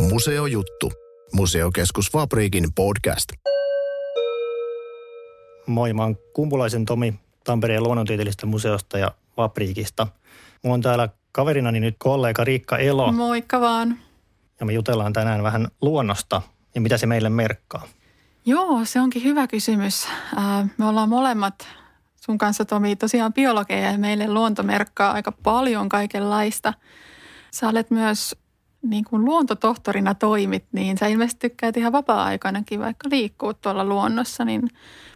Museojuttu. Museokeskus Fabriikin podcast. Moi, mä oon Kumpulaisen Tomi Tampereen luonnontieteellisestä museosta ja Fabriikista. Mulla on täällä kaverinani nyt kollega Riikka Elo. Moikka vaan. Ja me jutellaan tänään vähän luonnosta ja mitä se meille merkkaa. Joo, se onkin hyvä kysymys. Me ollaan molemmat sun kanssa Tomi tosiaan biologeja ja meille luonto merkkaa aika paljon kaikenlaista. Sä olet myös niin kuin luontotohtorina toimit, niin sä ilmeisesti tykkäät ihan vapaa-aikanakin vaikka liikkuu tuolla luonnossa, niin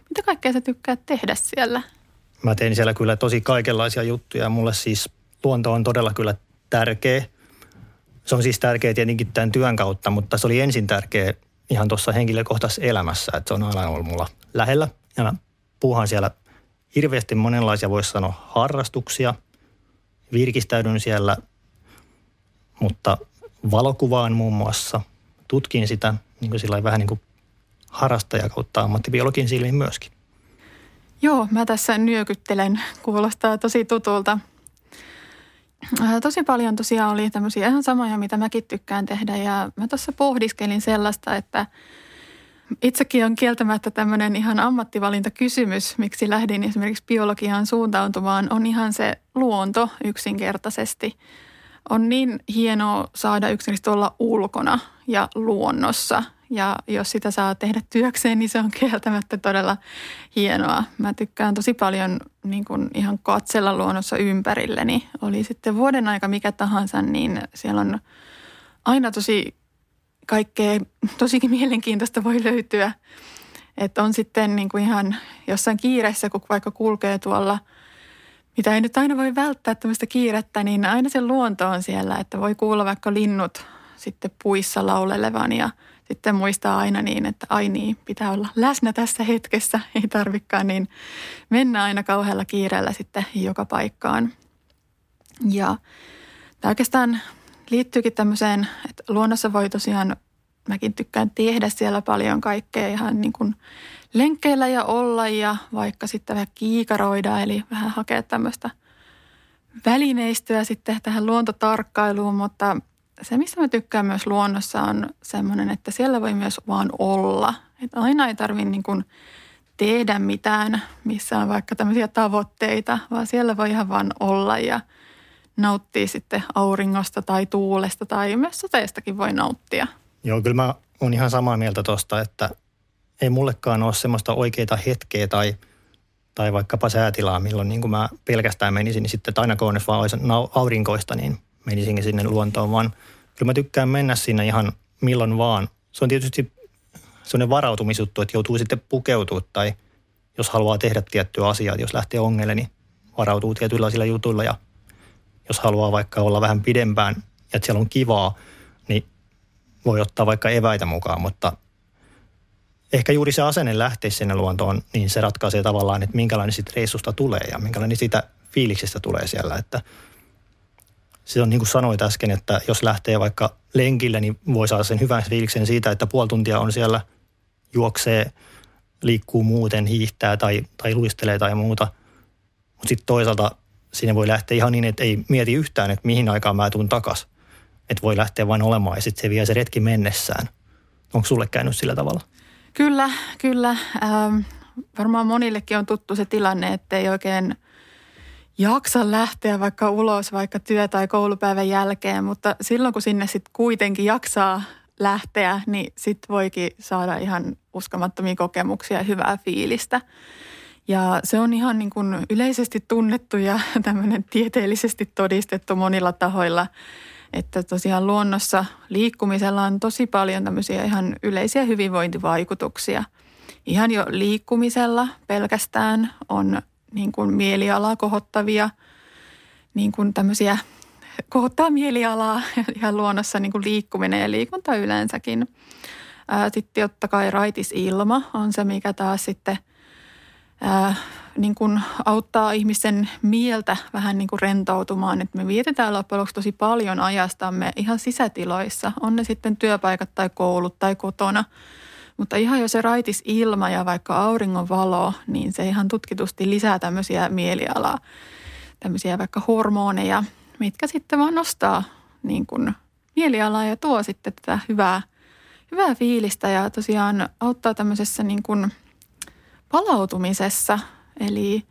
mitä kaikkea sä tykkäät tehdä siellä? Mä teen siellä kyllä tosi kaikenlaisia juttuja. Mulle siis luonto on todella kyllä tärkeä. Se on siis tärkeä tietenkin tämän työn kautta, mutta se oli ensin tärkeä ihan tuossa henkilökohtaisessa elämässä, että se on aina ollut mulla lähellä. Ja mä puuhan siellä hirveästi monenlaisia, voisi sanoa, harrastuksia. Virkistäydyn siellä, mutta valokuvaan muun muassa. Tutkin sitä niin kuin sillä vähän niin kuin harrastaja kautta ammattibiologin silmin myöskin. Joo, mä tässä nyökyttelen. Kuulostaa tosi tutulta. Äh, tosi paljon tosiaan oli tämmöisiä ihan samoja, mitä mäkin tykkään tehdä ja mä tuossa pohdiskelin sellaista, että itsekin on kieltämättä tämmöinen ihan ammattivalintakysymys, miksi lähdin esimerkiksi biologiaan suuntautumaan, on ihan se luonto yksinkertaisesti – on niin hienoa saada yksinkertaisesti olla ulkona ja luonnossa. Ja jos sitä saa tehdä työkseen, niin se on kieltämättä todella hienoa. Mä tykkään tosi paljon niin kuin ihan katsella luonnossa ympärilleni. Oli sitten vuoden aika mikä tahansa, niin siellä on aina tosi kaikkea, tosikin mielenkiintoista voi löytyä. Että on sitten niin kuin ihan jossain kiireessä, kun vaikka kulkee tuolla – mitä ei nyt aina voi välttää tämmöistä kiirettä, niin aina se luonto on siellä, että voi kuulla vaikka linnut sitten puissa laulelevan ja sitten muistaa aina niin, että ai niin, pitää olla läsnä tässä hetkessä, ei tarvikaan niin mennä aina kauhealla kiireellä sitten joka paikkaan. Ja tämä oikeastaan liittyykin tämmöiseen, että luonnossa voi tosiaan, mäkin tykkään tehdä siellä paljon kaikkea ihan niin kuin lenkkeillä ja olla ja vaikka sitten vähän kiikaroida, eli vähän hakea tämmöistä välineistöä sitten tähän luontotarkkailuun, mutta se, mistä mä tykkään myös luonnossa on semmoinen, että siellä voi myös vaan olla. Että aina ei tarvitse niin kuin tehdä mitään, missä on vaikka tämmöisiä tavoitteita, vaan siellä voi ihan vaan olla ja nauttia sitten auringosta tai tuulesta tai myös sateestakin voi nauttia. Joo, kyllä mä oon ihan samaa mieltä tuosta, että ei mullekaan ole semmoista oikeita hetkeä tai, tai vaikkapa säätilaa, milloin niin kuin mä pelkästään menisin, niin sitten aina kun vaan olisi aurinkoista, niin menisin sinne luontoon, vaan kyllä mä tykkään mennä sinne ihan milloin vaan. Se on tietysti sellainen varautumisjuttu, että joutuu sitten pukeutua tai jos haluaa tehdä tiettyä asiaa, jos lähtee ongelle, niin varautuu tietynlaisilla jutuilla ja jos haluaa vaikka olla vähän pidempään ja että siellä on kivaa, niin voi ottaa vaikka eväitä mukaan, mutta ehkä juuri se asenne lähteä sinne luontoon, niin se ratkaisee tavallaan, että minkälainen siitä reissusta tulee ja minkälainen siitä fiiliksestä tulee siellä. Että se on niin kuin sanoit äsken, että jos lähtee vaikka lenkille, niin voi saada sen hyvän fiiliksen siitä, että puoli tuntia on siellä, juoksee, liikkuu muuten, hiihtää tai, tai luistelee tai muuta. Mutta sitten toisaalta sinne voi lähteä ihan niin, että ei mieti yhtään, että mihin aikaan mä tuun takas. Että voi lähteä vain olemaan ja sitten se vie se retki mennessään. Onko sulle käynyt sillä tavalla? Kyllä, kyllä. Ähm, varmaan monillekin on tuttu se tilanne, että ei oikein jaksa lähteä vaikka ulos vaikka työ- tai koulupäivän jälkeen, mutta silloin kun sinne sitten kuitenkin jaksaa lähteä, niin sitten voikin saada ihan uskomattomia kokemuksia ja hyvää fiilistä. Ja se on ihan niin kuin yleisesti tunnettu ja tämmöinen tieteellisesti todistettu monilla tahoilla – että tosiaan luonnossa liikkumisella on tosi paljon tämmöisiä ihan yleisiä hyvinvointivaikutuksia. Ihan jo liikkumisella pelkästään on niin kuin mielialaa kohottavia niin kuin tämmöisiä kohottaa mielialaa ja luonnossa niin kuin liikkuminen ja liikunta yleensäkin. Sitten totta kai raitis ilma on se, mikä taas sitten ää, niin kuin auttaa ihmisen mieltä vähän niin kuin rentoutumaan. Että me vietetään loppujen lopuksi tosi paljon ajastamme ihan sisätiloissa, on ne sitten työpaikat tai koulut tai kotona. Mutta ihan jo se raitis ilma ja vaikka auringon valo, niin se ihan tutkitusti lisää tämmöisiä mielialaa, tämmöisiä vaikka hormoneja, mitkä sitten vaan nostaa niin kuin mielialaa ja tuo sitten tätä hyvää, hyvää fiilistä ja tosiaan auttaa tämmöisessä niin kuin palautumisessa. Eli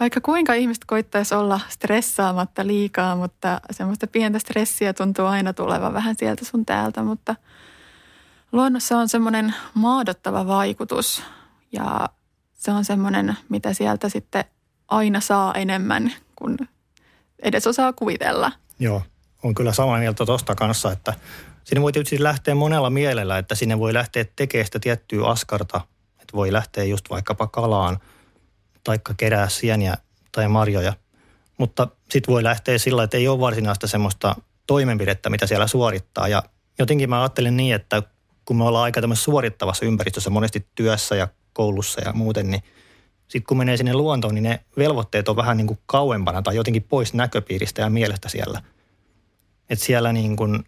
vaikka kuinka ihmiset koittaisi olla stressaamatta liikaa, mutta semmoista pientä stressiä tuntuu aina tulevan vähän sieltä sun täältä, mutta luonnossa on semmoinen maadottava vaikutus ja se on semmoinen, mitä sieltä sitten aina saa enemmän kuin edes osaa kuvitella. Joo, on kyllä samaa mieltä tuosta kanssa, että sinne voi tietysti lähteä monella mielellä, että sinne voi lähteä tekemään sitä tiettyä askarta, että voi lähteä just vaikkapa kalaan, taikka kerää sieniä tai marjoja. Mutta sitten voi lähteä sillä, että ei ole varsinaista semmoista toimenpidettä, mitä siellä suorittaa. Ja jotenkin mä ajattelen niin, että kun me ollaan aika tämmöisessä suorittavassa ympäristössä monesti työssä ja koulussa ja muuten, niin sitten kun menee sinne luontoon, niin ne velvoitteet on vähän niin kuin kauempana tai jotenkin pois näköpiiristä ja mielestä siellä. Että siellä niin kuin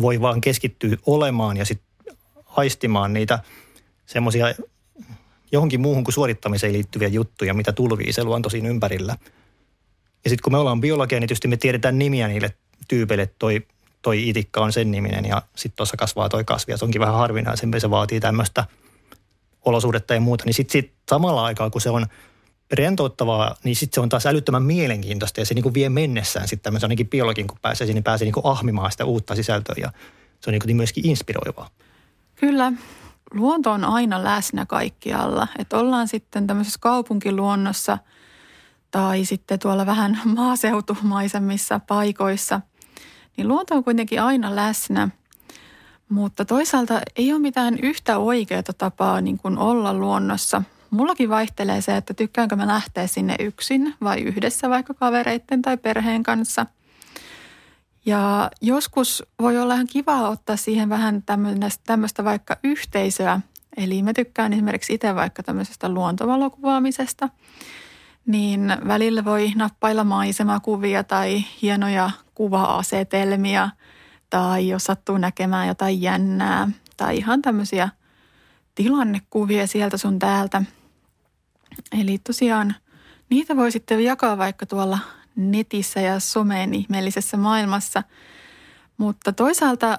voi vaan keskittyä olemaan ja sitten aistimaan niitä semmoisia johonkin muuhun kuin suorittamiseen liittyviä juttuja, mitä tulvii se luonto siinä ympärillä. Ja sitten kun me ollaan biologia, niin tietysti me tiedetään nimiä niille tyypeille, toi, toi itikka on sen niminen ja sitten tuossa kasvaa toi kasvi ja se onkin vähän harvinaisempi, se vaatii tämmöistä olosuhdetta ja muuta. Niin sitten sit samalla aikaa, kun se on rentouttavaa, niin sitten se on taas älyttömän mielenkiintoista ja se niin vie mennessään sitten tämmöisen ainakin biologin, kun pääsee sinne, pääsee niin ahmimaan sitä uutta sisältöä ja se on niin myöskin inspiroivaa. Kyllä, luonto on aina läsnä kaikkialla. Että ollaan sitten tämmöisessä kaupunkiluonnossa tai sitten tuolla vähän maaseutumaisemmissa paikoissa, niin luonto on kuitenkin aina läsnä. Mutta toisaalta ei ole mitään yhtä oikeaa tapaa niin kuin olla luonnossa. Mullakin vaihtelee se, että tykkäänkö mä lähteä sinne yksin vai yhdessä vaikka kavereitten tai perheen kanssa – ja joskus voi olla ihan kiva ottaa siihen vähän tämmöistä vaikka yhteisöä. Eli mä tykkään esimerkiksi itse vaikka tämmöisestä luontovalokuvaamisesta. Niin välillä voi nappailla maisemakuvia tai hienoja kuva-asetelmia. Tai jos sattuu näkemään jotain jännää. Tai ihan tämmöisiä tilannekuvia sieltä sun täältä. Eli tosiaan niitä voi sitten jakaa vaikka tuolla netissä ja someen ihmeellisessä maailmassa. Mutta toisaalta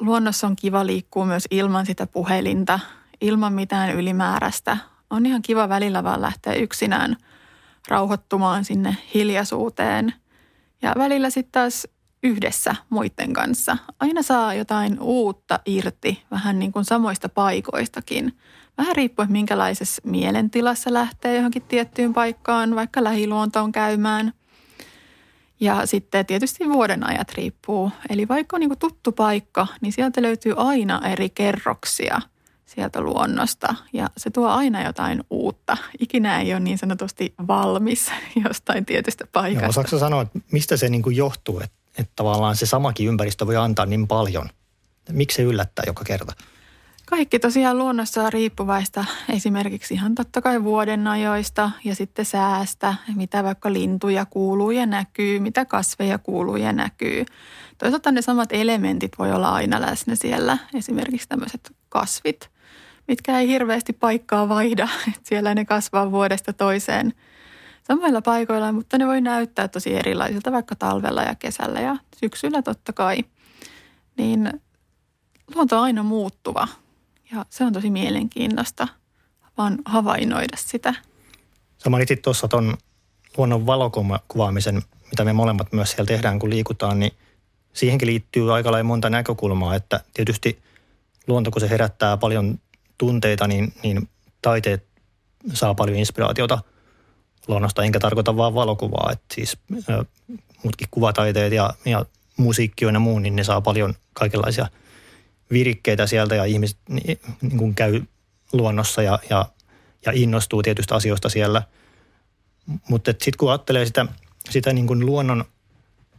luonnossa on kiva liikkua myös ilman sitä puhelinta, ilman mitään ylimääräistä. On ihan kiva välillä vaan lähteä yksinään rauhoittumaan sinne hiljaisuuteen. Ja välillä sitten taas yhdessä muiden kanssa. Aina saa jotain uutta irti, vähän niin kuin samoista paikoistakin. Vähän riippuu, että minkälaisessa mielentilassa lähtee johonkin tiettyyn paikkaan, vaikka lähiluontoon käymään – ja sitten tietysti vuoden ajat riippuu. Eli vaikka on niin tuttu paikka, niin sieltä löytyy aina eri kerroksia sieltä luonnosta. Ja se tuo aina jotain uutta. Ikinä ei ole niin sanotusti valmis jostain tietystä paikasta. No, osaatko sanoa, että mistä se niin johtuu, että, että tavallaan se samakin ympäristö voi antaa niin paljon? Miksi se yllättää joka kerta? Kaikki tosiaan luonnossa on riippuvaista esimerkiksi ihan totta kai vuoden ajoista ja sitten säästä, mitä vaikka lintuja kuuluu ja näkyy, mitä kasveja kuuluu ja näkyy. Toisaalta ne samat elementit voi olla aina läsnä siellä, esimerkiksi tämmöiset kasvit, mitkä ei hirveästi paikkaa vaihda, että siellä ne kasvaa vuodesta toiseen samoilla paikoilla, mutta ne voi näyttää tosi erilaisilta vaikka talvella ja kesällä ja syksyllä totta kai. Niin luonto on aina muuttuva ja se on tosi mielenkiintoista vaan havainnoida sitä. Sä mainitsit tuossa tuon luonnon valokuvaamisen, mitä me molemmat myös siellä tehdään, kun liikutaan, niin siihenkin liittyy aika lailla monta näkökulmaa, että tietysti luonto, kun se herättää paljon tunteita, niin, niin taiteet saa paljon inspiraatiota luonnosta, enkä tarkoita vaan valokuvaa, että siis äh, muutkin kuvataiteet ja, ja musiikki ja muu, niin ne saa paljon kaikenlaisia – virikkeitä sieltä ja ihmiset niin, niin kuin käy luonnossa ja, ja, ja innostuu tietystä asioista siellä. Mutta sitten kun ajattelee sitä, sitä niin kuin luonnon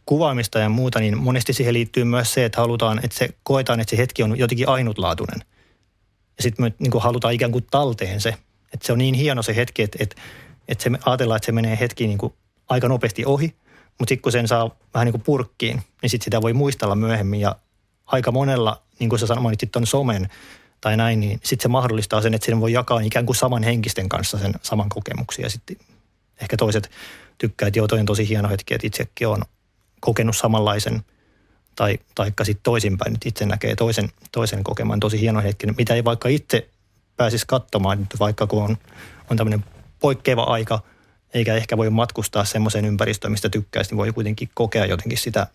kuvaamista ja muuta, niin monesti siihen liittyy myös se, että halutaan, että se koetaan, että se hetki on jotenkin ainutlaatuinen. Ja sitten me niin kuin halutaan ikään kuin talteen se, että se on niin hieno se hetki, että, että, että se ajatellaan, että se menee hetki niin kuin aika nopeasti ohi, mutta sitten kun sen saa vähän niin kuin purkkiin, niin sitten sitä voi muistella myöhemmin ja aika monella, niin kuin sä mainitsit tuon somen tai näin, niin sitten se mahdollistaa sen, että sen voi jakaa ikään kuin saman henkisten kanssa sen saman kokemuksen. Ja sitten ehkä toiset tykkää, että joo, toi on tosi hieno hetki, että itsekin on kokenut samanlaisen. Tai taikka sitten toisinpäin, että itse näkee toisen, toisen kokemaan tosi hieno hetki, mitä ei vaikka itse pääsisi katsomaan, vaikka kun on, on tämmöinen poikkeava aika, eikä ehkä voi matkustaa semmoiseen ympäristöön, mistä tykkäisi, niin voi kuitenkin kokea jotenkin sitä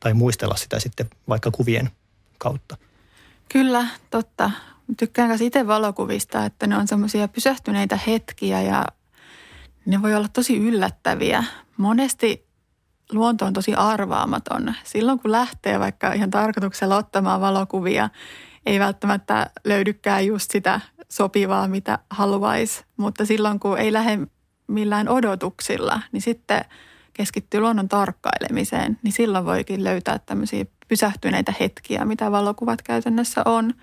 tai muistella sitä sitten vaikka kuvien kautta. Kyllä, totta. Tykkään myös itse valokuvista, että ne on semmoisia pysähtyneitä hetkiä ja ne voi olla tosi yllättäviä. Monesti luonto on tosi arvaamaton. Silloin kun lähtee vaikka ihan tarkoituksella ottamaan valokuvia, ei välttämättä löydykään just sitä sopivaa, mitä haluaisi. Mutta silloin kun ei lähde millään odotuksilla, niin sitten keskittyy luonnon tarkkailemiseen, niin silloin voikin löytää tämmöisiä pysähtyneitä hetkiä, mitä valokuvat käytännössä on.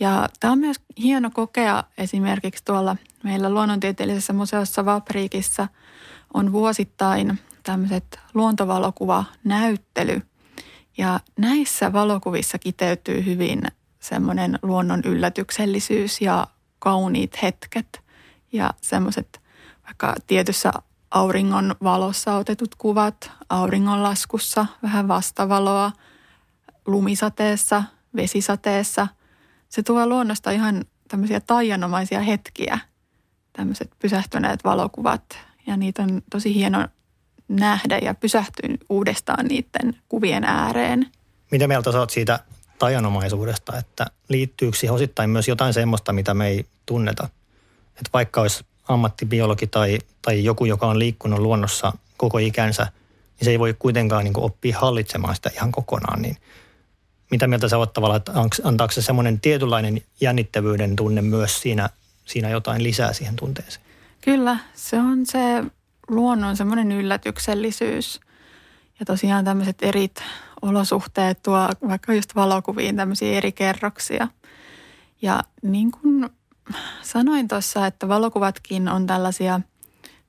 Ja tämä on myös hieno kokea esimerkiksi tuolla meillä luonnontieteellisessä museossa Vapriikissa on vuosittain tämmöiset luontovalokuvanäyttely. Ja näissä valokuvissa kiteytyy hyvin semmoinen luonnon yllätyksellisyys ja kauniit hetket ja semmoiset vaikka tietyssä auringon valossa otetut kuvat, auringonlaskussa vähän vastavaloa, lumisateessa, vesisateessa. Se tuo luonnosta ihan tämmöisiä taianomaisia hetkiä, tämmöiset pysähtyneet valokuvat. Ja niitä on tosi hieno nähdä ja pysähtyä uudestaan niiden kuvien ääreen. Mitä mieltä sä oot siitä tajanomaisuudesta, että liittyykö siihen osittain myös jotain semmoista, mitä me ei tunneta? Että vaikka olisi ammattibiologi tai, tai joku, joka on liikkunut luonnossa koko ikänsä, niin se ei voi kuitenkaan niin oppia hallitsemaan sitä ihan kokonaan. Niin mitä mieltä sä oot tavallaan, että antaako se semmoinen tietynlainen jännittävyyden tunne myös siinä, siinä jotain lisää siihen tunteeseen? Kyllä, se on se luonnon semmoinen yllätyksellisyys ja tosiaan tämmöiset erit olosuhteet tuo vaikka just valokuviin tämmöisiä eri kerroksia. Ja niin kuin sanoin tuossa, että valokuvatkin on tällaisia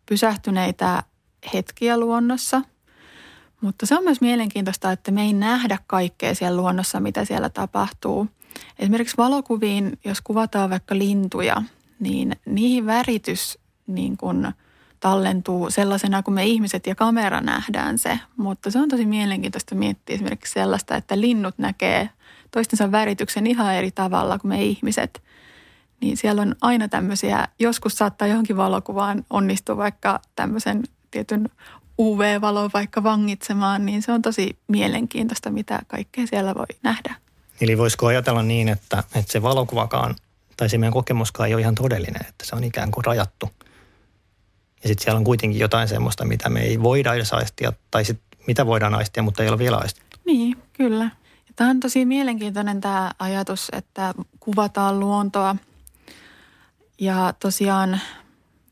pysähtyneitä hetkiä luonnossa, mutta se on myös mielenkiintoista, että me ei nähdä kaikkea siellä luonnossa, mitä siellä tapahtuu. Esimerkiksi valokuviin, jos kuvataan vaikka lintuja, niin niihin väritys niin kuin tallentuu sellaisena kuin me ihmiset ja kamera nähdään se. Mutta se on tosi mielenkiintoista miettiä esimerkiksi sellaista, että linnut näkee toistensa värityksen ihan eri tavalla kuin me ihmiset – niin siellä on aina tämmöisiä, joskus saattaa johonkin valokuvaan onnistua vaikka tämmöisen tietyn UV-valon vaikka vangitsemaan, niin se on tosi mielenkiintoista, mitä kaikkea siellä voi nähdä. Eli voisiko ajatella niin, että, että se valokuvakaan tai se meidän kokemuskaan ei ole ihan todellinen, että se on ikään kuin rajattu. Ja sitten siellä on kuitenkin jotain semmoista, mitä me ei voida edes aistia, tai sit mitä voidaan aistia, mutta ei ole vielä aistettu. Niin, kyllä. Tämä on tosi mielenkiintoinen tämä ajatus, että kuvataan luontoa – ja tosiaan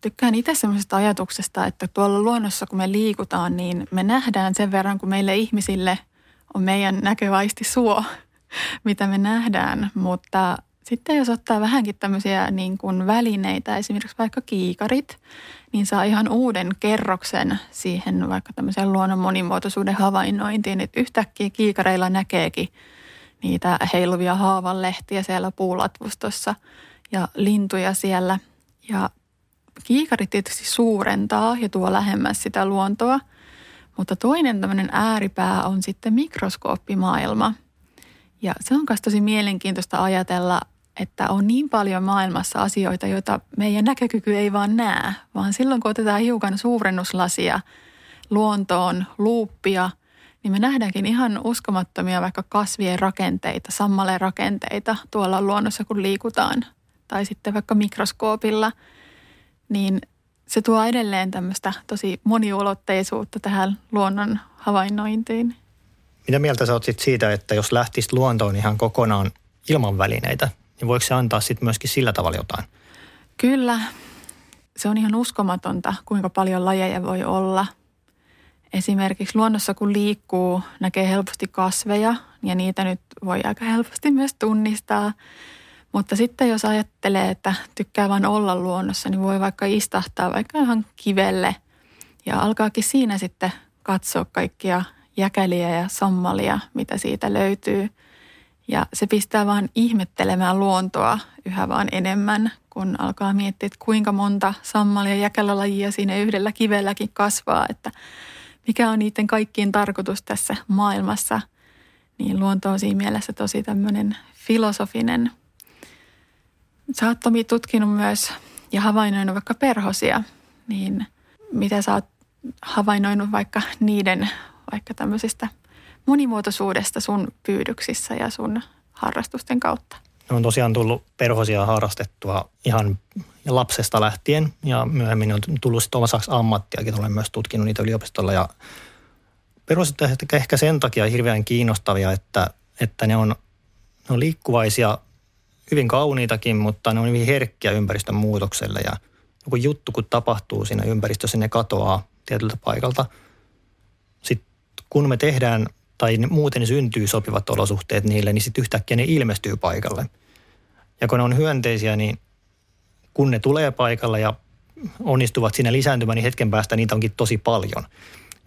tykkään itse sellaisesta ajatuksesta, että tuolla luonnossa kun me liikutaan, niin me nähdään sen verran, kun meille ihmisille on meidän näkövaisti suo, mitä me nähdään. Mutta sitten jos ottaa vähänkin tämmöisiä niin kuin välineitä, esimerkiksi vaikka kiikarit, niin saa ihan uuden kerroksen siihen vaikka tämmöiseen luonnon monimuotoisuuden havainnointiin. Että yhtäkkiä kiikareilla näkeekin niitä heiluvia haavanlehtiä siellä puulatvustossa – ja lintuja siellä. Ja kiikari tietysti suurentaa ja tuo lähemmäs sitä luontoa. Mutta toinen tämmöinen ääripää on sitten mikroskooppimaailma. Ja se on myös tosi mielenkiintoista ajatella, että on niin paljon maailmassa asioita, joita meidän näkökyky ei vaan näe, vaan silloin kun otetaan hiukan suurennuslasia luontoon, luuppia, niin me nähdäänkin ihan uskomattomia vaikka kasvien rakenteita, sammaleen rakenteita tuolla luonnossa, kun liikutaan – tai sitten vaikka mikroskoopilla, niin se tuo edelleen tämmöistä tosi moniulotteisuutta tähän luonnon havainnointiin. Mitä mieltä sä oot sit siitä, että jos lähtisit luontoon ihan kokonaan ilman välineitä, niin voiko se antaa sitten myöskin sillä tavalla jotain? Kyllä. Se on ihan uskomatonta, kuinka paljon lajeja voi olla. Esimerkiksi luonnossa kun liikkuu, näkee helposti kasveja ja niitä nyt voi aika helposti myös tunnistaa. Mutta sitten jos ajattelee, että tykkää vain olla luonnossa, niin voi vaikka istahtaa vaikka ihan kivelle ja alkaakin siinä sitten katsoa kaikkia jäkäliä ja sammalia, mitä siitä löytyy. Ja se pistää vaan ihmettelemään luontoa yhä vaan enemmän, kun alkaa miettiä, että kuinka monta sammalia ja jäkälälajia siinä yhdellä kivelläkin kasvaa, että mikä on niiden kaikkien tarkoitus tässä maailmassa. Niin luonto on siinä mielessä tosi tämmöinen filosofinen. Sä oot Tomi tutkinut myös ja havainnoinut vaikka perhosia, niin mitä sä oot havainnoinut vaikka niiden vaikka tämmöisestä monimuotoisuudesta sun pyydyksissä ja sun harrastusten kautta? On tosiaan tullut perhosia harrastettua ihan lapsesta lähtien ja myöhemmin on tullut sitten omaksi ammattiakin. Olen myös tutkinut niitä yliopistolla ja perhoset on ehkä sen takia hirveän kiinnostavia, että, että ne on, ne on liikkuvaisia, hyvin kauniitakin, mutta ne on hyvin herkkiä ympäristön muutokselle ja joku juttu kun tapahtuu siinä ympäristössä, ne katoaa tietyltä paikalta. Sitten kun me tehdään tai muuten syntyy sopivat olosuhteet niille, niin sitten yhtäkkiä ne ilmestyy paikalle. Ja kun ne on hyönteisiä, niin kun ne tulee paikalle ja onnistuvat siinä lisääntymään, niin hetken päästä niitä onkin tosi paljon.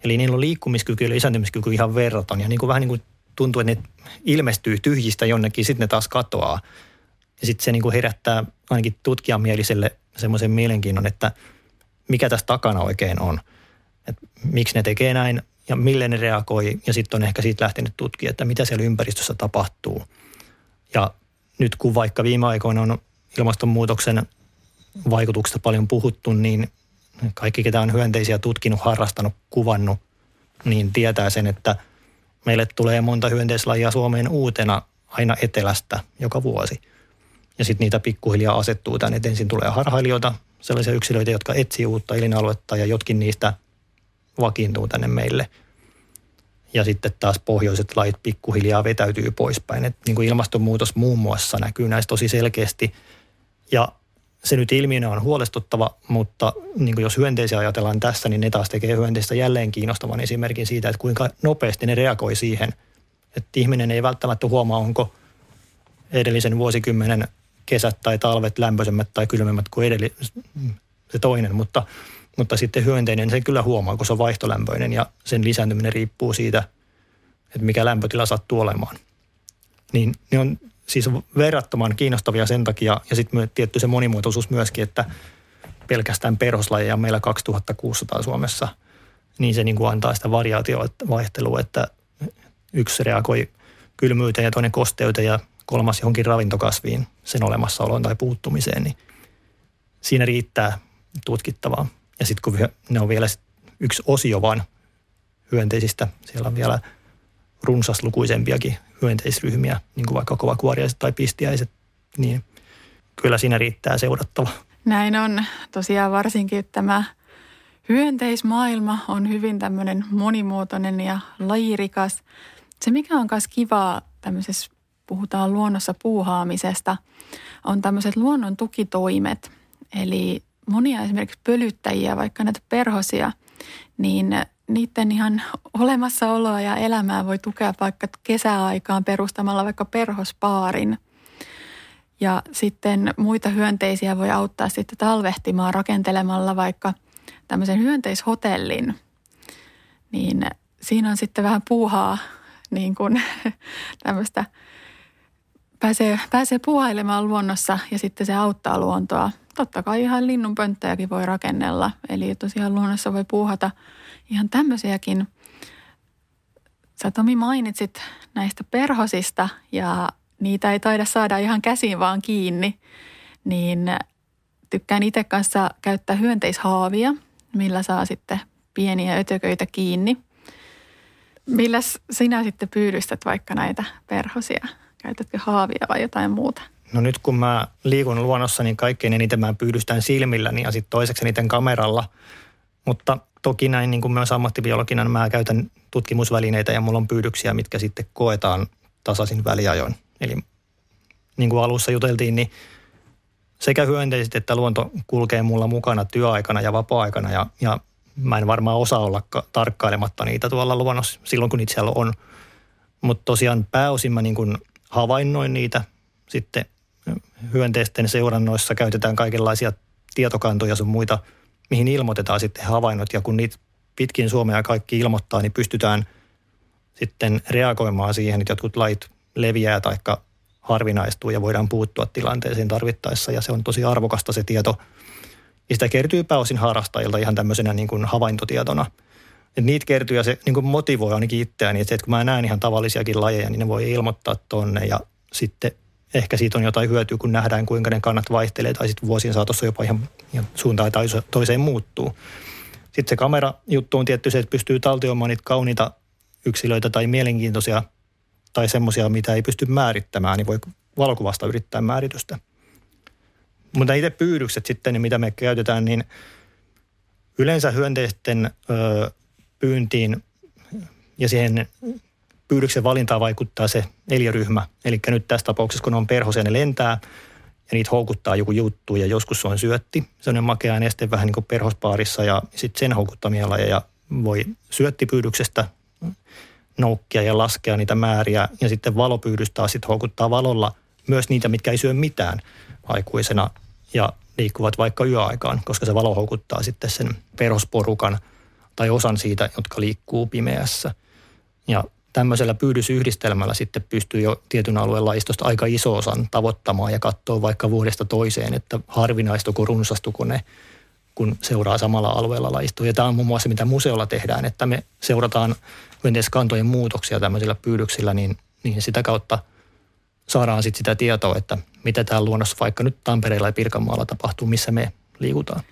Eli niillä on liikkumiskyky ja lisääntymiskyky ihan verraton. Ja niin kuin vähän niin kuin tuntuu, että ne ilmestyy tyhjistä jonnekin, sitten ne taas katoaa. Ja sitten se niin kuin herättää ainakin tutkijamieliselle semmoisen mielenkiinnon, että mikä tässä takana oikein on. Että miksi ne tekee näin ja mille ne reagoi. Ja sitten on ehkä siitä lähtenyt tutkia, että mitä siellä ympäristössä tapahtuu. Ja nyt kun vaikka viime aikoina on ilmastonmuutoksen vaikutuksista paljon puhuttu, niin kaikki, ketä on hyönteisiä tutkinut, harrastanut, kuvannut, niin tietää sen, että meille tulee monta hyönteislajia Suomeen uutena aina etelästä joka vuosi. Ja sitten niitä pikkuhiljaa asettuu tänne, että ensin tulee harhailijoita, sellaisia yksilöitä, jotka etsii uutta elinaluetta ja jotkin niistä vakiintuu tänne meille. Ja sitten taas pohjoiset lajit pikkuhiljaa vetäytyy poispäin. Et niin kuin ilmastonmuutos muun muassa näkyy näistä tosi selkeästi. Ja se nyt ilmiönä on huolestuttava, mutta niin kuin jos hyönteisiä ajatellaan tässä, niin ne taas tekee hyönteistä jälleen kiinnostavan esimerkin siitä, että kuinka nopeasti ne reagoi siihen. Että ihminen ei välttämättä huomaa, onko edellisen vuosikymmenen kesät tai talvet lämpöisemmät tai kylmemmät kuin edelli, se toinen, mutta, mutta sitten hyönteinen se kyllä huomaa, kun se on vaihtolämpöinen ja sen lisääntyminen riippuu siitä, että mikä lämpötila sattuu olemaan. Niin ne on siis verrattoman kiinnostavia sen takia, ja sitten tietty se monimuotoisuus myöskin, että pelkästään perhoslajeja meillä 2600 Suomessa, niin se niin kuin antaa sitä variaatiovaihtelua, että yksi reagoi kylmyyteen ja toinen kosteuteen ja kolmas johonkin ravintokasviin, sen olemassaoloon tai puuttumiseen, niin siinä riittää tutkittavaa. Ja sitten kun ne on vielä yksi osio vaan hyönteisistä, siellä on vielä runsaslukuisempiakin hyönteisryhmiä, niin kuin vaikka kovakuoriaiset tai pistiäiset, niin kyllä siinä riittää seurattava. Näin on. Tosiaan varsinkin tämä hyönteismaailma on hyvin tämmöinen monimuotoinen ja lajirikas. Se, mikä on myös kivaa tämmöisessä, puhutaan luonnossa puuhaamisesta, on tämmöiset luonnon tukitoimet. Eli monia esimerkiksi pölyttäjiä, vaikka näitä perhosia, niin niiden ihan olemassaoloa ja elämää voi tukea vaikka kesäaikaan perustamalla vaikka perhospaarin. Ja sitten muita hyönteisiä voi auttaa sitten talvehtimaan rakentelemalla vaikka tämmöisen hyönteishotellin. Niin siinä on sitten vähän puuhaa niin kuin tämmöistä pääsee, pääsee puhailemaan luonnossa ja sitten se auttaa luontoa. Totta kai ihan linnunpönttejäkin voi rakennella. Eli tosiaan luonnossa voi puuhata ihan tämmöisiäkin. Sä Tomi mainitsit näistä perhosista ja niitä ei taida saada ihan käsiin vaan kiinni. Niin tykkään itse kanssa käyttää hyönteishaavia, millä saa sitten pieniä ötököitä kiinni. Millä sinä sitten pyydystät vaikka näitä perhosia? Käytätkö haavia vai jotain muuta? No nyt kun mä liikun luonnossa, niin kaikkein eniten mä pyydystän silmilläni ja sitten toiseksi eniten kameralla. Mutta toki näin niin kuin myös ammattibiologina niin mä käytän tutkimusvälineitä ja mulla on pyydyksiä, mitkä sitten koetaan tasaisin väliajoin. Eli niin kuin alussa juteltiin, niin sekä hyönteiset että luonto kulkee mulla mukana työaikana ja vapaa-aikana ja, ja mä en varmaan osaa olla tarkkailematta niitä tuolla luonnossa silloin, kun siellä on. Mutta tosiaan pääosin mä niin kuin havainnoin niitä. Sitten hyönteisten seurannoissa käytetään kaikenlaisia tietokantoja sun muita, mihin ilmoitetaan sitten havainnot. Ja kun niitä pitkin Suomea kaikki ilmoittaa, niin pystytään sitten reagoimaan siihen, että jotkut lait leviää tai harvinaistuu ja voidaan puuttua tilanteeseen tarvittaessa. Ja se on tosi arvokasta se tieto. Ja sitä kertyy pääosin harrastajilta ihan tämmöisenä niin kuin havaintotietona. Et niitä kertyy ja se niin motivoi ainakin itseäni, että, se, että kun mä näen ihan tavallisiakin lajeja, niin ne voi ilmoittaa tonne ja sitten ehkä siitä on jotain hyötyä, kun nähdään kuinka ne kannat vaihtelee tai sitten vuosien saatossa jopa ihan, ihan suuntaan tai toiseen muuttuu. Sitten se kamerajuttu on tietty se, että pystyy taltioimaan niitä kauniita yksilöitä tai mielenkiintoisia tai semmoisia, mitä ei pysty määrittämään, niin voi valokuvasta yrittää määritystä. Mutta itse pyydykset sitten, niin mitä me käytetään, niin yleensä hyönteisten ö, pyyntiin ja siihen pyydyksen valintaan vaikuttaa se eliöryhmä. Eli nyt tässä tapauksessa, kun on perhosia, ne lentää ja niitä houkuttaa joku juttu ja joskus se on syötti. Se on makea neste vähän niin kuin perhospaarissa ja sitten sen houkuttamia lajeja voi syöttipyydyksestä noukkia ja laskea niitä määriä. Ja sitten valopyydys taas sitten houkuttaa valolla myös niitä, mitkä ei syö mitään aikuisena ja liikkuvat vaikka yöaikaan, koska se valo houkuttaa sitten sen perhosporukan tai osan siitä, jotka liikkuu pimeässä. Ja tämmöisellä pyydysyhdistelmällä sitten pystyy jo tietyn alueen laistosta aika iso osan tavoittamaan ja katsoa vaikka vuodesta toiseen, että harvinaistuko, runsastuko ne, kun seuraa samalla alueella laistoa. Ja tämä on muun muassa mitä museolla tehdään, että me seurataan kantojen muutoksia tämmöisillä pyydyksillä, niin, niin sitä kautta saadaan sitten sitä tietoa, että mitä täällä luonnossa vaikka nyt Tampereella ja Pirkanmaalla tapahtuu, missä me liikutaan.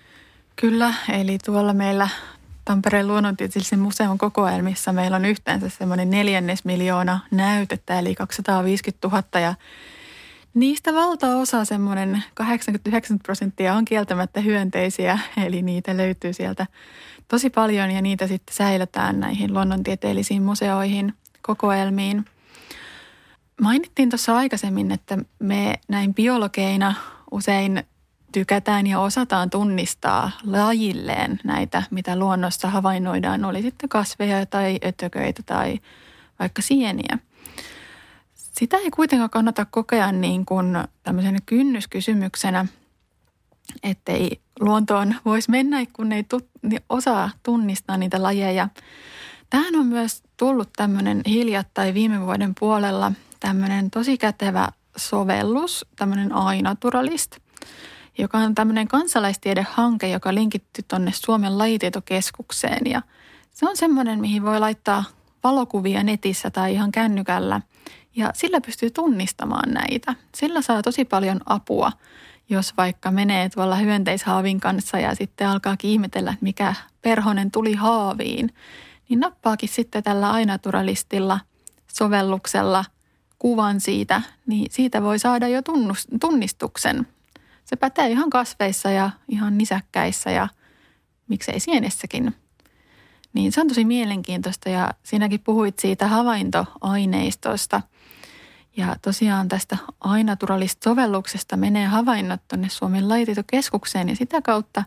Kyllä, eli tuolla meillä Tampereen luonnontieteellisen museon kokoelmissa meillä on yhteensä semmoinen neljännes miljoona näytettä, eli 250 000 ja Niistä valtaosa, semmoinen 89 prosenttia on kieltämättä hyönteisiä, eli niitä löytyy sieltä tosi paljon ja niitä sitten säilytään näihin luonnontieteellisiin museoihin, kokoelmiin. Mainittiin tuossa aikaisemmin, että me näin biologeina usein tykätään ja osataan tunnistaa lajilleen näitä, mitä luonnossa havainnoidaan, oli sitten kasveja tai ötököitä tai vaikka sieniä. Sitä ei kuitenkaan kannata kokea niin kuin tämmöisenä kynnyskysymyksenä, ettei luontoon voisi mennä, kun ei tu- niin osaa tunnistaa niitä lajeja. Tähän on myös tullut tämmöinen hiljattain viime vuoden puolella tämmöinen tosi kätevä sovellus, tämmöinen iNaturalist – joka on tämmöinen kansalaistiedehanke, joka linkitty tuonne Suomen lajitietokeskukseen. Ja se on semmoinen, mihin voi laittaa valokuvia netissä tai ihan kännykällä. Ja sillä pystyy tunnistamaan näitä. Sillä saa tosi paljon apua, jos vaikka menee tuolla hyönteishaavin kanssa ja sitten alkaa ihmetellä, että mikä perhonen tuli haaviin. Niin nappaakin sitten tällä ainaturalistilla sovelluksella kuvan siitä, niin siitä voi saada jo tunnistuksen se pätee ihan kasveissa ja ihan nisäkkäissä ja miksei sienessäkin. Niin se on tosi mielenkiintoista ja sinäkin puhuit siitä havaintoaineistosta. Ja tosiaan tästä ainaturalista sovelluksesta menee havainnot tuonne Suomen lajitietokeskukseen ja sitä kautta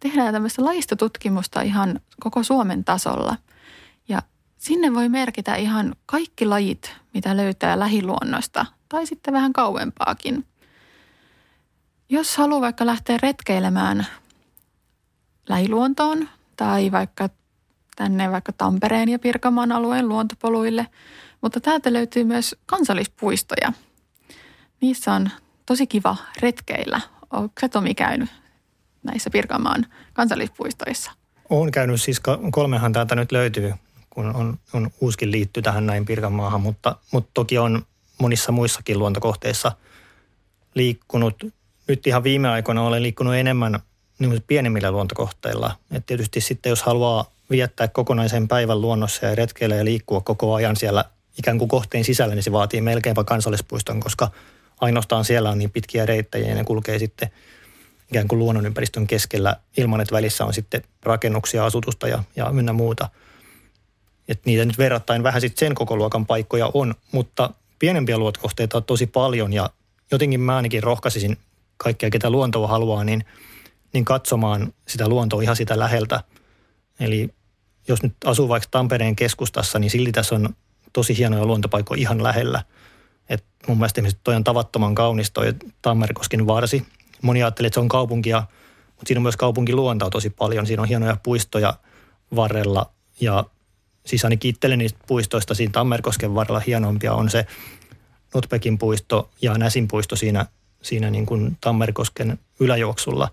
tehdään tämmöistä laistotutkimusta ihan koko Suomen tasolla. Ja sinne voi merkitä ihan kaikki lajit, mitä löytää lähiluonnosta tai sitten vähän kauempaakin – jos haluaa vaikka lähteä retkeilemään lähiluontoon tai vaikka tänne vaikka Tampereen ja Pirkanmaan alueen luontopoluille, mutta täältä löytyy myös kansallispuistoja. Niissä on tosi kiva retkeillä. Onko se Tomi käynyt näissä Pirkanmaan kansallispuistoissa? Olen käynyt, siis kolmehan täältä nyt löytyy, kun on, on uuskin liitty tähän näin Pirkanmaahan, mutta, mutta toki on monissa muissakin luontokohteissa liikkunut nyt ihan viime aikoina olen liikkunut enemmän niin pienemmillä luontokohteilla. Et tietysti sitten jos haluaa viettää kokonaisen päivän luonnossa ja retkeillä ja liikkua koko ajan siellä ikään kuin kohteen sisällä, niin se vaatii melkeinpä kansallispuiston, koska ainoastaan siellä on niin pitkiä reittejä ja ne kulkee sitten ikään kuin luonnonympäristön keskellä ilman, että välissä on sitten rakennuksia, asutusta ja, ja ynnä muuta. Et niitä nyt verrattain vähän sitten sen koko luokan paikkoja on, mutta pienempiä luotkohteita on tosi paljon ja jotenkin mä ainakin rohkaisisin kaikkia, ketä luontoa haluaa, niin, niin katsomaan sitä luontoa ihan sitä läheltä. Eli jos nyt asuu vaikka Tampereen keskustassa, niin silti tässä on tosi hienoja luontopaikkoja ihan lähellä. Et mun mielestä esimerkiksi toi on tavattoman kaunis toi Tammerkosken varsi. Moni ajattelee, että se on kaupunkia, mutta siinä on myös kaupunkiluontoa tosi paljon. Siinä on hienoja puistoja varrella ja siis ainakin itselleni niistä puistoista siinä Tammerkosken varrella hienompia on se Nutpekin puisto ja Näsin puisto siinä, siinä niin kuin Tammerkosken yläjuoksulla.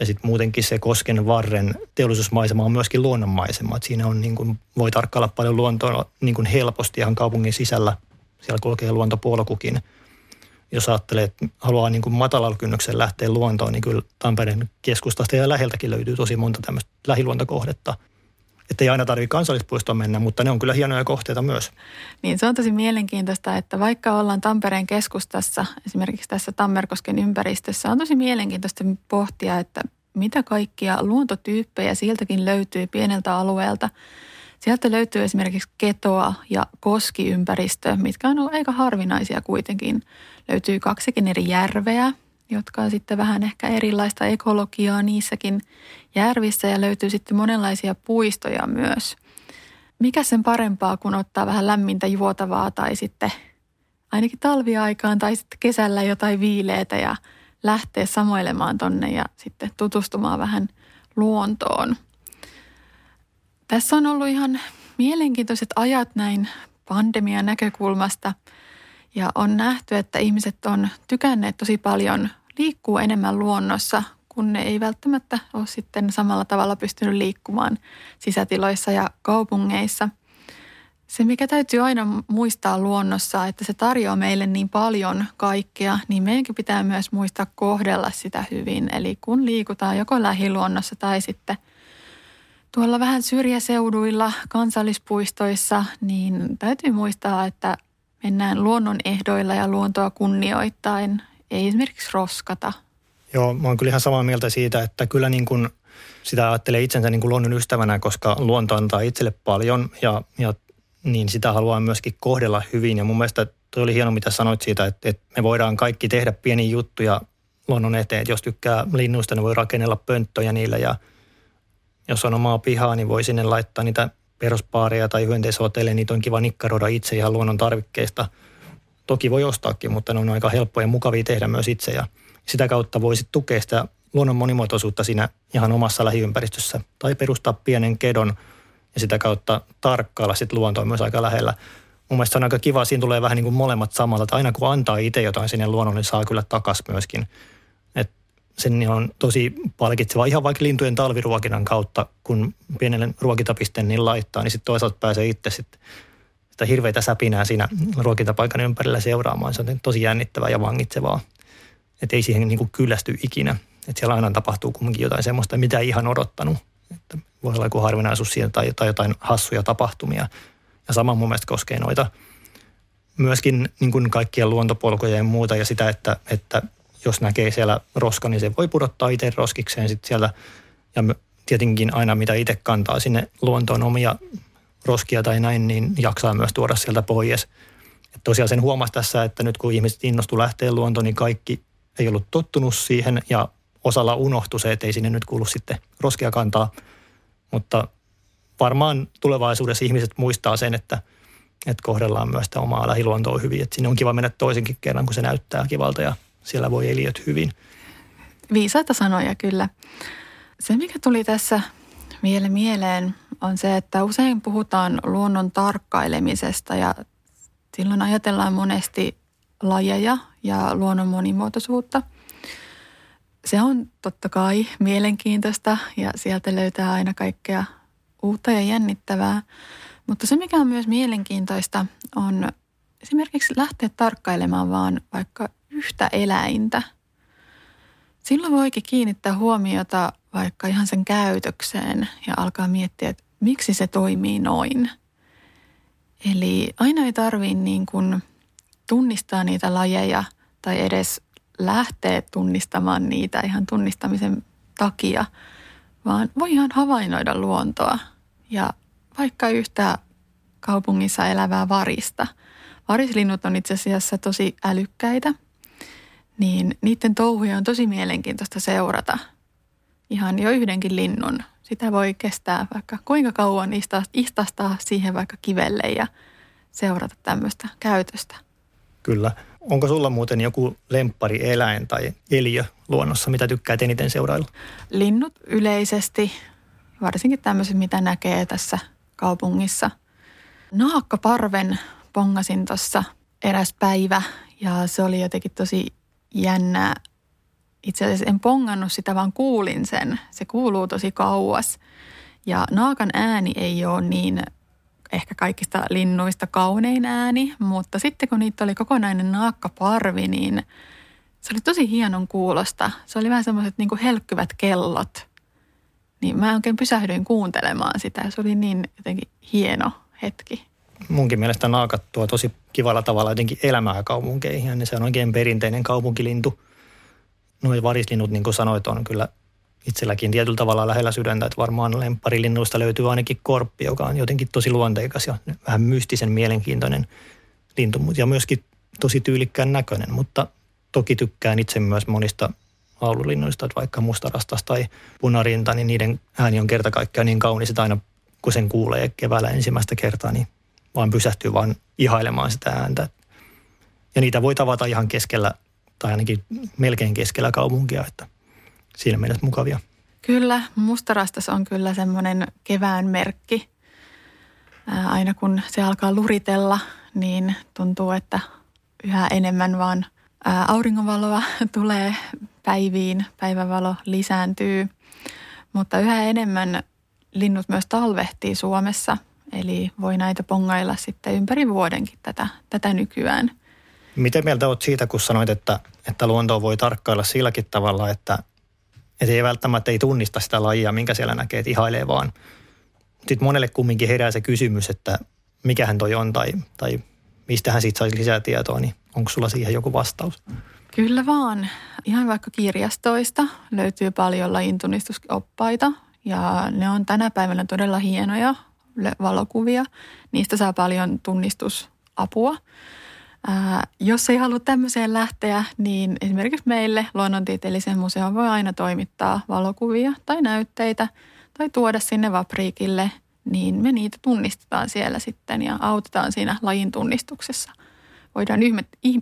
Ja sitten muutenkin se Kosken varren teollisuusmaisema on myöskin luonnonmaisema. Et siinä on niin kuin, voi tarkkailla paljon luontoa niin kuin helposti ihan kaupungin sisällä. Siellä kulkee luontopolkukin. Jos ajattelee, että haluaa niin kuin matalalla kynnyksen lähteä luontoon, niin kyllä Tampereen keskustasta ja läheltäkin löytyy tosi monta tämmöistä lähiluontokohdetta – että ei aina tarvitse kansallispuistoon mennä, mutta ne on kyllä hienoja kohteita myös. Niin se on tosi mielenkiintoista, että vaikka ollaan Tampereen keskustassa, esimerkiksi tässä Tammerkosken ympäristössä, on tosi mielenkiintoista pohtia, että mitä kaikkia luontotyyppejä siltäkin löytyy pieneltä alueelta. Sieltä löytyy esimerkiksi ketoa ja koskiympäristö, mitkä on aika harvinaisia kuitenkin. Löytyy kaksikin eri järveä, jotka on sitten vähän ehkä erilaista ekologiaa niissäkin järvissä ja löytyy sitten monenlaisia puistoja myös. Mikä sen parempaa, kun ottaa vähän lämmintä juotavaa tai sitten ainakin talviaikaan tai sitten kesällä jotain viileitä ja lähteä samoilemaan tonne ja sitten tutustumaan vähän luontoon. Tässä on ollut ihan mielenkiintoiset ajat näin pandemian näkökulmasta – ja on nähty, että ihmiset on tykänneet tosi paljon liikkuu enemmän luonnossa, kun ne ei välttämättä ole sitten samalla tavalla pystynyt liikkumaan sisätiloissa ja kaupungeissa. Se, mikä täytyy aina muistaa luonnossa, että se tarjoaa meille niin paljon kaikkea, niin meidänkin pitää myös muistaa kohdella sitä hyvin. Eli kun liikutaan joko lähiluonnossa tai sitten tuolla vähän syrjäseuduilla, kansallispuistoissa, niin täytyy muistaa, että mennään luonnon ehdoilla ja luontoa kunnioittain, ei esimerkiksi roskata. Joo, mä oon kyllä ihan samaa mieltä siitä, että kyllä niin kuin sitä ajattelee itsensä niin kuin luonnon ystävänä, koska luonto antaa itselle paljon ja, ja niin sitä haluaa myöskin kohdella hyvin. Ja mun mielestä toi oli hieno, mitä sanoit siitä, että, että me voidaan kaikki tehdä pieniä juttuja luonnon eteen. Että jos tykkää linnuista, niin voi rakennella pönttöjä niillä ja jos on omaa pihaa, niin voi sinne laittaa niitä peruspaareja tai hyönteishotelleja, niitä on kiva nikkaroida itse ihan luonnon tarvikkeista. Toki voi ostaakin, mutta ne on aika helppoja ja mukavia tehdä myös itse ja sitä kautta voisi tukea sitä luonnon monimuotoisuutta siinä ihan omassa lähiympäristössä tai perustaa pienen kedon ja sitä kautta tarkkailla sitten luontoa myös aika lähellä. Mun mielestä on aika kiva, siinä tulee vähän niin kuin molemmat samalla, että aina kun antaa itse jotain sinne luonnolle, niin saa kyllä takas myöskin sen on tosi palkitseva ihan vaikka lintujen talviruokinnan kautta, kun pienelle ruokintapisteen niin laittaa, niin sitten toisaalta pääsee itse sitten sitä hirveitä säpinää siinä ruokintapaikan ympärillä seuraamaan. Se on tosi jännittävää ja vangitsevaa. Että ei siihen niin kuin kyllästy ikinä. Että siellä aina tapahtuu kumminkin jotain semmoista, mitä ei ihan odottanut. Että voi olla joku harvinaisuus siinä tai, tai jotain hassuja tapahtumia. Ja sama mun mielestä koskee noita myöskin niin kuin kaikkia luontopolkuja ja muuta ja sitä, että, että jos näkee siellä roska, niin se voi pudottaa itse roskikseen sitten siellä. Ja tietenkin aina mitä itse kantaa sinne luontoon omia roskia tai näin, niin jaksaa myös tuoda sieltä pois. Et tosiaan sen huomasi tässä, että nyt kun ihmiset innostu lähteä luontoon, niin kaikki ei ollut tottunut siihen ja osalla unohtui se, että ei sinne nyt kuulu sitten roskia kantaa. Mutta varmaan tulevaisuudessa ihmiset muistaa sen, että, että kohdellaan myös sitä omaa lähiluontoa hyvin. Että sinne on kiva mennä toisenkin kerran, kun se näyttää kivalta ja siellä voi eliöt hyvin. Viisaita sanoja kyllä. Se, mikä tuli tässä vielä mieleen, on se, että usein puhutaan luonnon tarkkailemisesta ja silloin ajatellaan monesti lajeja ja luonnon monimuotoisuutta. Se on totta kai mielenkiintoista ja sieltä löytää aina kaikkea uutta ja jännittävää. Mutta se, mikä on myös mielenkiintoista, on esimerkiksi lähteä tarkkailemaan vaan vaikka yhtä eläintä. Silloin voikin kiinnittää huomiota vaikka ihan sen käytökseen ja alkaa miettiä, että miksi se toimii noin. Eli aina ei tarvitse niin kuin tunnistaa niitä lajeja tai edes lähteä tunnistamaan niitä ihan tunnistamisen takia, vaan voi ihan havainnoida luontoa ja vaikka yhtä kaupungissa elävää varista. Varislinnut on itse asiassa tosi älykkäitä – niin niiden touhuja on tosi mielenkiintoista seurata. Ihan jo yhdenkin linnun Sitä voi kestää vaikka kuinka kauan istastaa siihen vaikka kivelle ja seurata tämmöistä käytöstä. Kyllä. Onko sulla muuten joku lemppari eläin tai eliö luonnossa, mitä tykkäät eniten seurailla? Linnut yleisesti, varsinkin tämmöiset, mitä näkee tässä kaupungissa. Naakkaparven pongasin tuossa eräs päivä ja se oli jotenkin tosi jännää. Itse asiassa en pongannut sitä, vaan kuulin sen. Se kuuluu tosi kauas. Ja naakan ääni ei ole niin ehkä kaikista linnuista kaunein ääni, mutta sitten kun niitä oli kokonainen naakkaparvi, niin se oli tosi hienon kuulosta. Se oli vähän semmoiset niin kuin helkkyvät kellot. Niin mä oikein pysähdyin kuuntelemaan sitä. Se oli niin jotenkin hieno hetki. Munkin mielestä naakat tuo tosi kivalla tavalla jotenkin elämää kaupunkeihin. Ja se on oikein perinteinen kaupunkilintu. Noin varislinnut, niin kuin sanoit, on kyllä itselläkin tietyllä tavalla lähellä sydäntä, että varmaan lempparilinnuista löytyy ainakin korppi, joka on jotenkin tosi luonteikas ja vähän mystisen mielenkiintoinen lintu ja myöskin tosi tyylikkään näköinen, mutta toki tykkään itse myös monista laululinnuista, että vaikka mustarastas tai punarinta, niin niiden ääni on kerta kaikkiaan niin kaunis, että aina kun sen kuulee keväällä ensimmäistä kertaa, niin vaan pysähtyy vaan ihailemaan sitä ääntä. Ja niitä voi tavata ihan keskellä tai ainakin melkein keskellä kaupunkia, että – siinä mielessä mukavia. Kyllä, mustarastas on kyllä semmoinen kevään merkki. Aina kun se alkaa luritella, niin tuntuu, että yhä enemmän vaan auringonvaloa tulee päiviin, päivävalo lisääntyy. Mutta yhä enemmän linnut myös talvehtii Suomessa, eli voi näitä pongailla sitten ympäri vuodenkin tätä, tätä nykyään. Miten mieltä olet siitä, kun sanoit, että, että luontoa voi tarkkailla silläkin tavalla, että että ei välttämättä ei tunnista sitä lajia, minkä siellä näkee, että ihailee vaan. Sitten monelle kumminkin herää se kysymys, että mikähän toi on tai, tai mistä hän siitä saisi lisää tietoa, niin onko sulla siihen joku vastaus? Kyllä vaan. Ihan vaikka kirjastoista löytyy paljon lajintunnistusoppaita ja ne on tänä päivänä todella hienoja valokuvia. Niistä saa paljon tunnistusapua. Ää, jos ei halua tämmöiseen lähteä, niin esimerkiksi meille luonnontieteelliseen museoon voi aina toimittaa valokuvia tai näytteitä tai tuoda sinne Vapriikille, niin me niitä tunnistetaan siellä sitten ja autetaan siinä lajin tunnistuksessa. Voidaan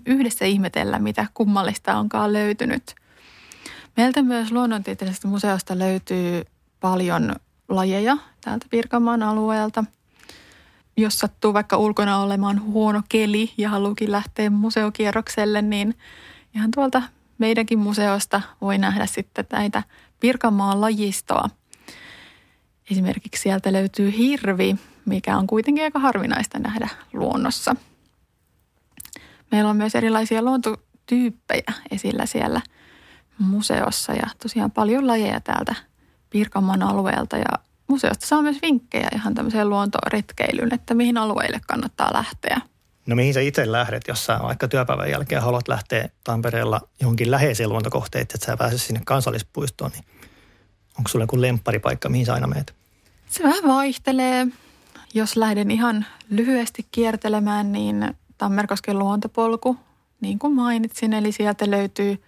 yhdessä ihmetellä, mitä kummallista onkaan löytynyt. Meiltä myös luonnontieteellisestä museosta löytyy paljon lajeja täältä Pirkanmaan alueelta – jos sattuu vaikka ulkona olemaan huono keli ja haluukin lähteä museokierrokselle, niin ihan tuolta meidänkin museosta voi nähdä sitten näitä Pirkanmaan lajistoa. Esimerkiksi sieltä löytyy hirvi, mikä on kuitenkin aika harvinaista nähdä luonnossa. Meillä on myös erilaisia luontotyyppejä esillä siellä museossa ja tosiaan paljon lajeja täältä Pirkanmaan alueelta ja museosta saa myös vinkkejä ihan tämmöiseen luontoretkeilyyn, että mihin alueille kannattaa lähteä. No mihin sä itse lähdet, jos sä vaikka työpäivän jälkeen haluat lähteä Tampereella johonkin läheiseen luontokohteeseen, että sä pääset sinne kansallispuistoon, niin onko sulla joku lempparipaikka, mihin sä aina meet? Se vähän vaihtelee. Jos lähden ihan lyhyesti kiertelemään, niin Tammerkosken luontopolku, niin kuin mainitsin, eli sieltä löytyy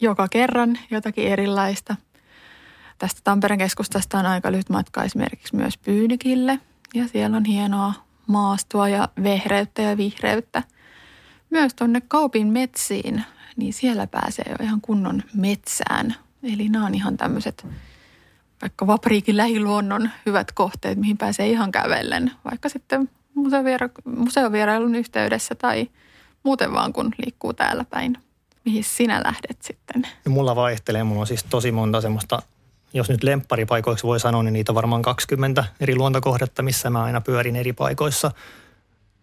joka kerran jotakin erilaista – Tästä Tampereen keskustasta on aika lyhyt matka esimerkiksi myös Pyynikille ja siellä on hienoa maastoa ja vehreyttä ja vihreyttä. Myös tuonne Kaupin metsiin, niin siellä pääsee jo ihan kunnon metsään. Eli nämä on ihan tämmöiset vaikka Vapriikin lähiluonnon hyvät kohteet, mihin pääsee ihan kävellen. Vaikka sitten museovierailun yhteydessä tai muuten vaan kun liikkuu täällä päin. Mihin sinä lähdet sitten? Mulla vaihtelee. Mulla on siis tosi monta semmoista jos nyt lempparipaikoiksi voi sanoa, niin niitä on varmaan 20 eri luontokohdetta, missä mä aina pyörin eri paikoissa.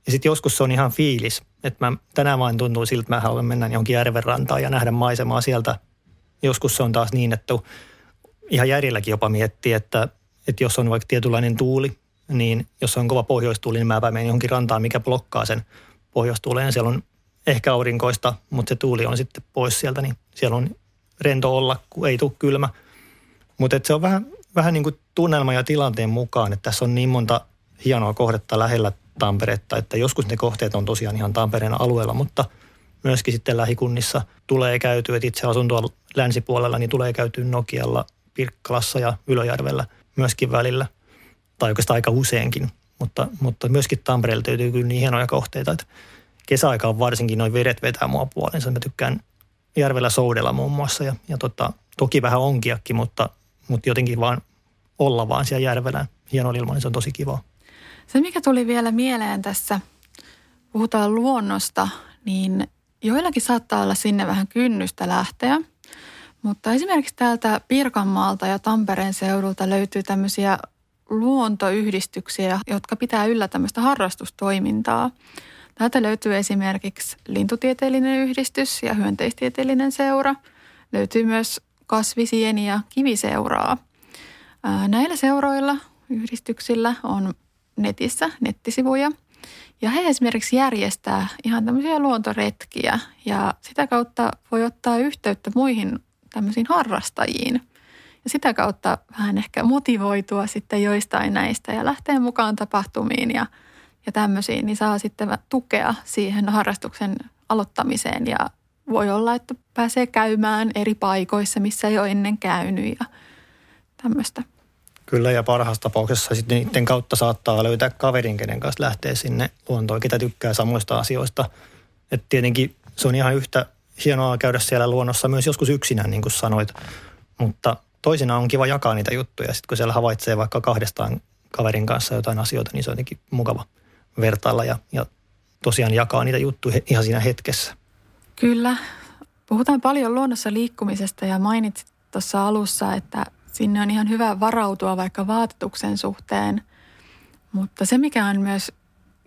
Ja sitten joskus se on ihan fiilis, että mä tänään vain tuntuu siltä, että mä haluan mennä johonkin järven rantaan ja nähdä maisemaa sieltä. Joskus se on taas niin, että ihan järjelläkin jopa miettii, että, että jos on vaikka tietynlainen tuuli, niin jos on kova pohjoistuuli, niin mä menen johonkin rantaan, mikä blokkaa sen pohjoistuuleen. Siellä on ehkä aurinkoista, mutta se tuuli on sitten pois sieltä, niin siellä on rento olla, kun ei tule kylmä – mutta se on vähän, vähän niin kuin tunnelma ja tilanteen mukaan, että tässä on niin monta hienoa kohdetta lähellä Tamperetta, että joskus ne kohteet on tosiaan ihan Tampereen alueella, mutta myöskin sitten lähikunnissa tulee käytyä, että itse asun tuolla länsipuolella, niin tulee käytyä Nokialla, Pirkkalassa ja Ylöjärvellä. myöskin välillä, tai oikeastaan aika useinkin. Mutta, mutta myöskin Tampereella löytyy kyllä niin hienoja kohteita, että kesäaikaan varsinkin noin vedet vetää mua puolensa. Mä tykkään järvellä soudella muun muassa ja, ja tota, toki vähän onkiakin, mutta, mutta jotenkin vaan olla vaan siellä järvellä. Hieno ilma, niin se on tosi kiva. Se, mikä tuli vielä mieleen tässä, puhutaan luonnosta, niin joillakin saattaa olla sinne vähän kynnystä lähteä. Mutta esimerkiksi täältä Pirkanmaalta ja Tampereen seudulta löytyy tämmöisiä luontoyhdistyksiä, jotka pitää yllä tämmöistä harrastustoimintaa. Täältä löytyy esimerkiksi lintutieteellinen yhdistys ja hyönteistieteellinen seura. Löytyy myös kasvisieni- ja kiviseuraa. Näillä seuroilla, yhdistyksillä on netissä nettisivuja. Ja he esimerkiksi järjestää ihan tämmöisiä luontoretkiä ja sitä kautta voi ottaa yhteyttä muihin tämmöisiin harrastajiin. Ja sitä kautta vähän ehkä motivoitua sitten joistain näistä ja lähteä mukaan tapahtumiin ja, ja tämmöisiin, niin saa sitten tukea siihen harrastuksen aloittamiseen ja voi olla, että pääsee käymään eri paikoissa, missä ei ole ennen käynyt ja tämmöistä. Kyllä ja parhaassa tapauksessa sitten niiden kautta saattaa löytää kaverin, kenen kanssa lähtee sinne luontoon, ketä tykkää samoista asioista. Et tietenkin se on ihan yhtä hienoa käydä siellä luonnossa myös joskus yksinään, niin kuin sanoit. Mutta toisinaan on kiva jakaa niitä juttuja. Sitten kun siellä havaitsee vaikka kahdestaan kaverin kanssa jotain asioita, niin se on jotenkin mukava vertailla ja, ja tosiaan jakaa niitä juttuja ihan siinä hetkessä. Kyllä. Puhutaan paljon luonnossa liikkumisesta ja mainitsit tuossa alussa, että sinne on ihan hyvä varautua vaikka vaatetuksen suhteen. Mutta se, mikä on myös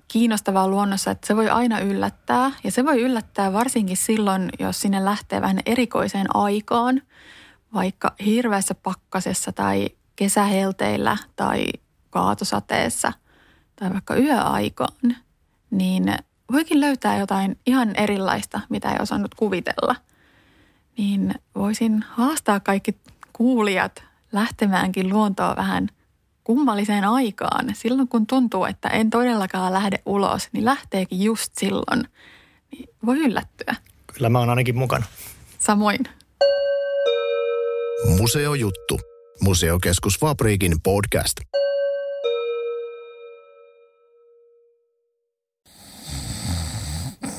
kiinnostavaa luonnossa, että se voi aina yllättää. Ja se voi yllättää varsinkin silloin, jos sinne lähtee vähän erikoiseen aikaan, vaikka hirveässä pakkasessa tai kesähelteillä tai kaatosateessa tai vaikka yöaikaan, niin voikin löytää jotain ihan erilaista, mitä ei osannut kuvitella. Niin voisin haastaa kaikki kuulijat lähtemäänkin luontoa vähän kummalliseen aikaan. Silloin kun tuntuu, että en todellakaan lähde ulos, niin lähteekin just silloin. Niin voi yllättyä. Kyllä mä oon ainakin mukana. Samoin. Museojuttu. Museokeskus Fabriikin podcast.